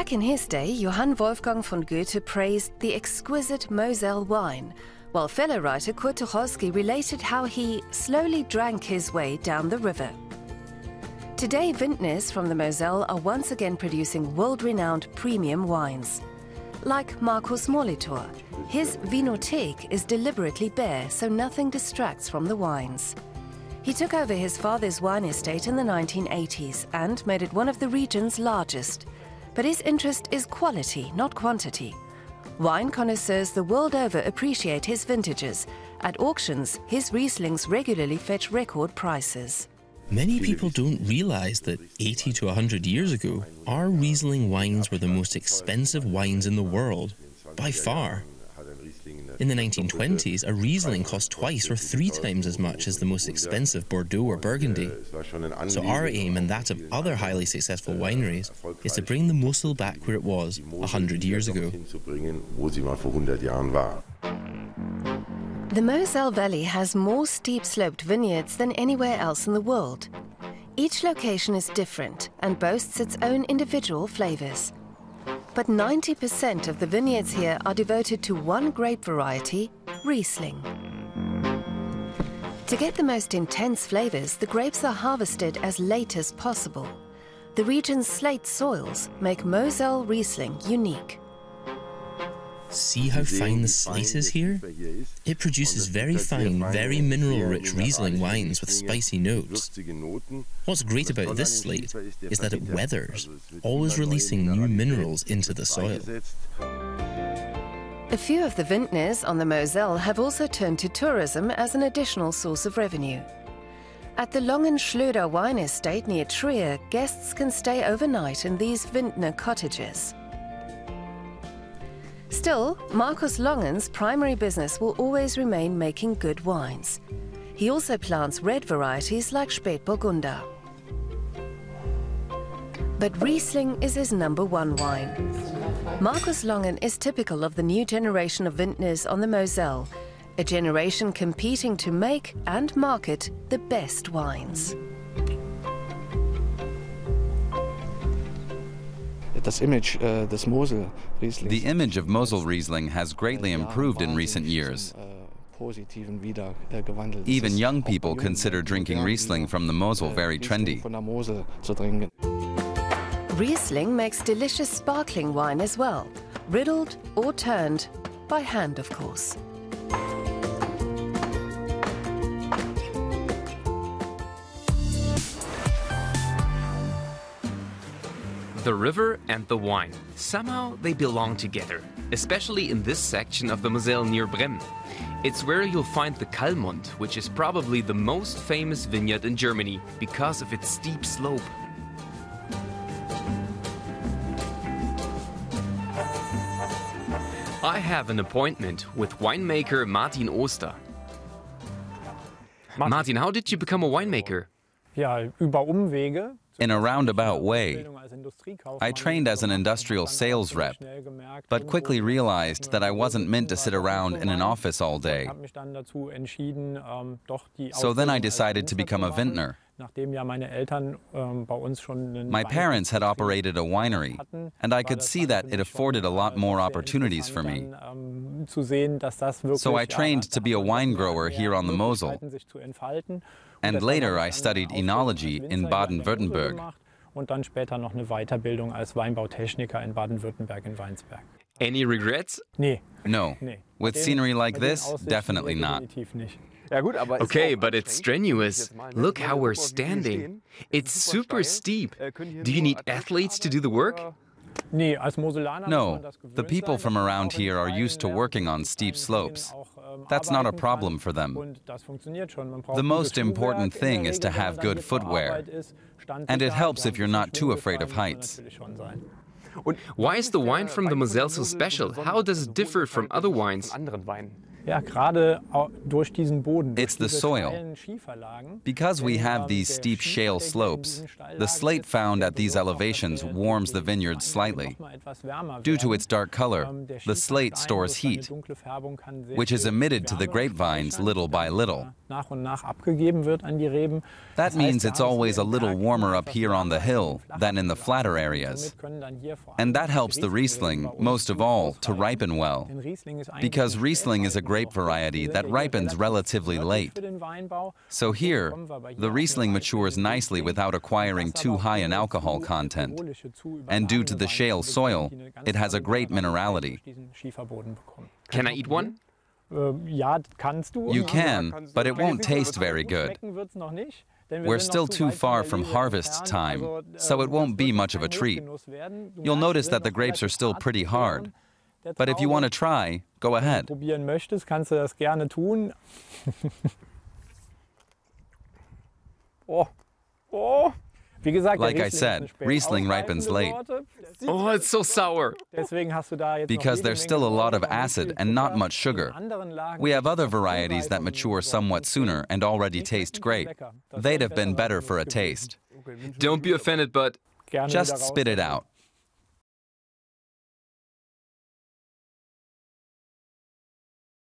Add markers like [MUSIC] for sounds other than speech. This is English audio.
Back in his day, Johann Wolfgang von Goethe praised the exquisite Moselle wine, while fellow writer Kurt related how he slowly drank his way down the river. Today, vintners from the Moselle are once again producing world-renowned premium wines. Like Markus Molitor, his Vinothek is deliberately bare so nothing distracts from the wines. He took over his father's wine estate in the 1980s and made it one of the region's largest. But his interest is quality, not quantity. Wine connoisseurs the world over appreciate his vintages. At auctions, his Rieslings regularly fetch record prices. Many people don't realize that 80 to 100 years ago, our Riesling wines were the most expensive wines in the world, by far. In the 1920s, a Riesling cost twice or three times as much as the most expensive Bordeaux or Burgundy. So our aim and that of other highly successful wineries is to bring the Mosel back where it was 100 years ago. The Moselle Valley has more steep-sloped vineyards than anywhere else in the world. Each location is different and boasts its own individual flavors. But 90% of the vineyards here are devoted to one grape variety, Riesling. To get the most intense flavors, the grapes are harvested as late as possible. The region's slate soils make Moselle Riesling unique. See how fine the slate is here? It produces very fine, very mineral-rich Riesling wines with spicy notes. What's great about this slate is that it weathers, always releasing new minerals into the soil. A few of the vintners on the Moselle have also turned to tourism as an additional source of revenue. At the Longenschlöder wine estate near Trier, guests can stay overnight in these vintner cottages. Still, Markus Longen's primary business will always remain making good wines. He also plants red varieties like Spätburgunder. But Riesling is his number one wine. Markus Longen is typical of the new generation of vintners on the Moselle, a generation competing to make and market the best wines. Äh, the image of Mosel Riesling has greatly improved in recent years. Äh, Even young people consider drinking Riesling from the Mosel very trendy. Riesling makes delicious sparkling wine as well, riddled or turned, by hand of course. The river and the wine. Somehow they belong together, especially in this section of the Moselle near Bremm. It's where you'll find the Calmont, which is probably the most famous vineyard in Germany because of its steep slope. I have an appointment with winemaker Martin Oster. Martin, how did you become a winemaker? Ja, über Umwege in a roundabout way. I trained as an industrial sales rep, but quickly realized that I wasn't meant to sit around in an office all day. So then I decided to become a vintner. My parents had operated a winery, and I could see that it afforded a lot more opportunities for me. So I trained to be a wine grower here on the Mosel and later I studied enology in Baden-Württemberg. Und dann später noch eine Weiterbildung als Weinbautechniker in Baden-Württemberg in Weinsberg. Any regrets? Nee. No. With scenery like this, definitely not. Okay, but it's strenuous. Look how we're standing. It's super steep. Do you need athletes to do the work? No, the people from around here are used to working on steep slopes. That's not a problem for them. The most important thing is to have good footwear, and it helps if you're not too afraid of heights. Why is the wine from the Moselle so special? How does it differ from other wines? It's the soil. Because we have these steep shale slopes, the slate found at these elevations warms the vineyard slightly. Due to its dark color, the slate stores heat, which is emitted to the grapevines little by little. That means it's always a little warmer up here on the hill than in the flatter areas. And that helps the Riesling, most of all, to ripen well. Because Riesling is a grape variety that ripens relatively late. So here, the Riesling matures nicely without acquiring too high an alcohol content. And due to the shale soil, it has a great minerality. Can I eat one? You can, but it won't taste very good. We're still too far from harvest time, so it won't be much of a treat. You'll notice that the grapes are still pretty hard. But if you want to try, go ahead. [LAUGHS] oh, oh. Like I said, Riesling ripens late. Oh, it's so sour. Because there's still a lot of acid and not much sugar. We have other varieties that mature somewhat sooner and already taste great. They'd have been better for a taste. Don't be offended, but just spit it out.